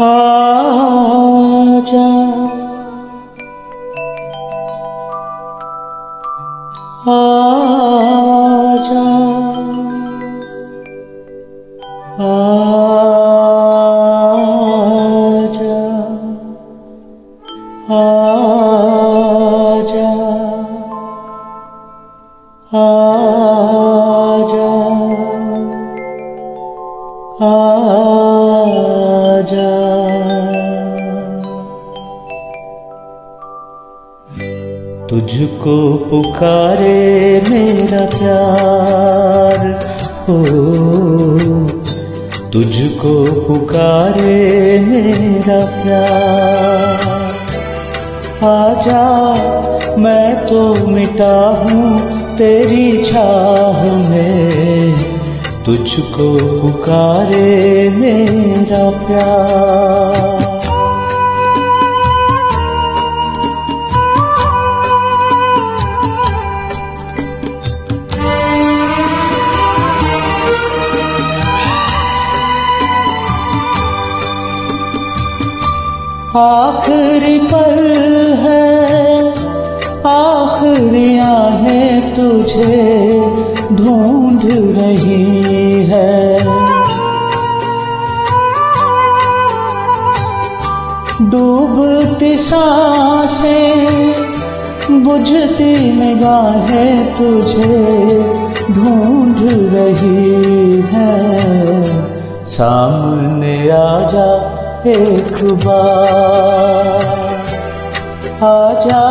आजा आजा आजा आजा आजा आजा तुझको पुकारे मेरा प्यार हो तुझको पुकारे मेरा प्यार। आजा, मैं तो मिटा हूँ तेरी चाह में। तुझको पुकारे मेरा प्यार। आखिरी पल है आखिरी है तुझे ढूंढ रही है। डूबती साँसें, बुझती निगाहें तुझे ढूंढ रही है। सामने आजा एक बार। आजा,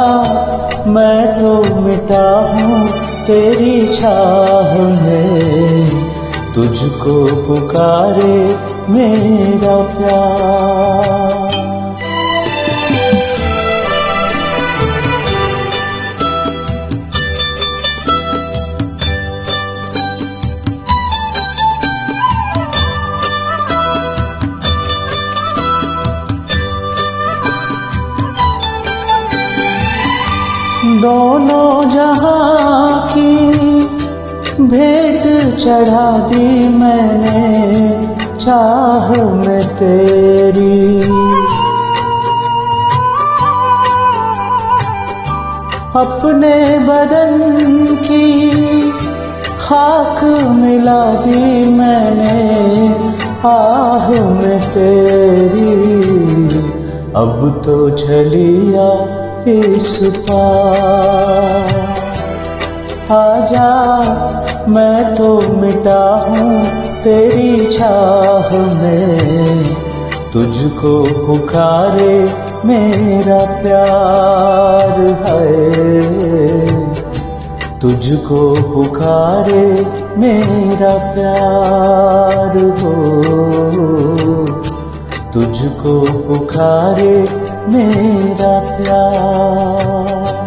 मैं तो मिटा हूँ तेरी छाह में। तुझको पुकारे मेरा प्यार। दोनों जहाँ भेंट चढ़ा दी मैंने, चाह में तेरी। अपने बदन की खाक मिला दी मैंने, आह में तेरी। अब तो चलिया इस पार। आजा मैं तो मिटा हूँ तेरी चाह में। तुझको पुकारे मेरा प्यार है। तुझको पुकारे मेरा प्यार हो। तुझको पुकारे मेरा प्यार।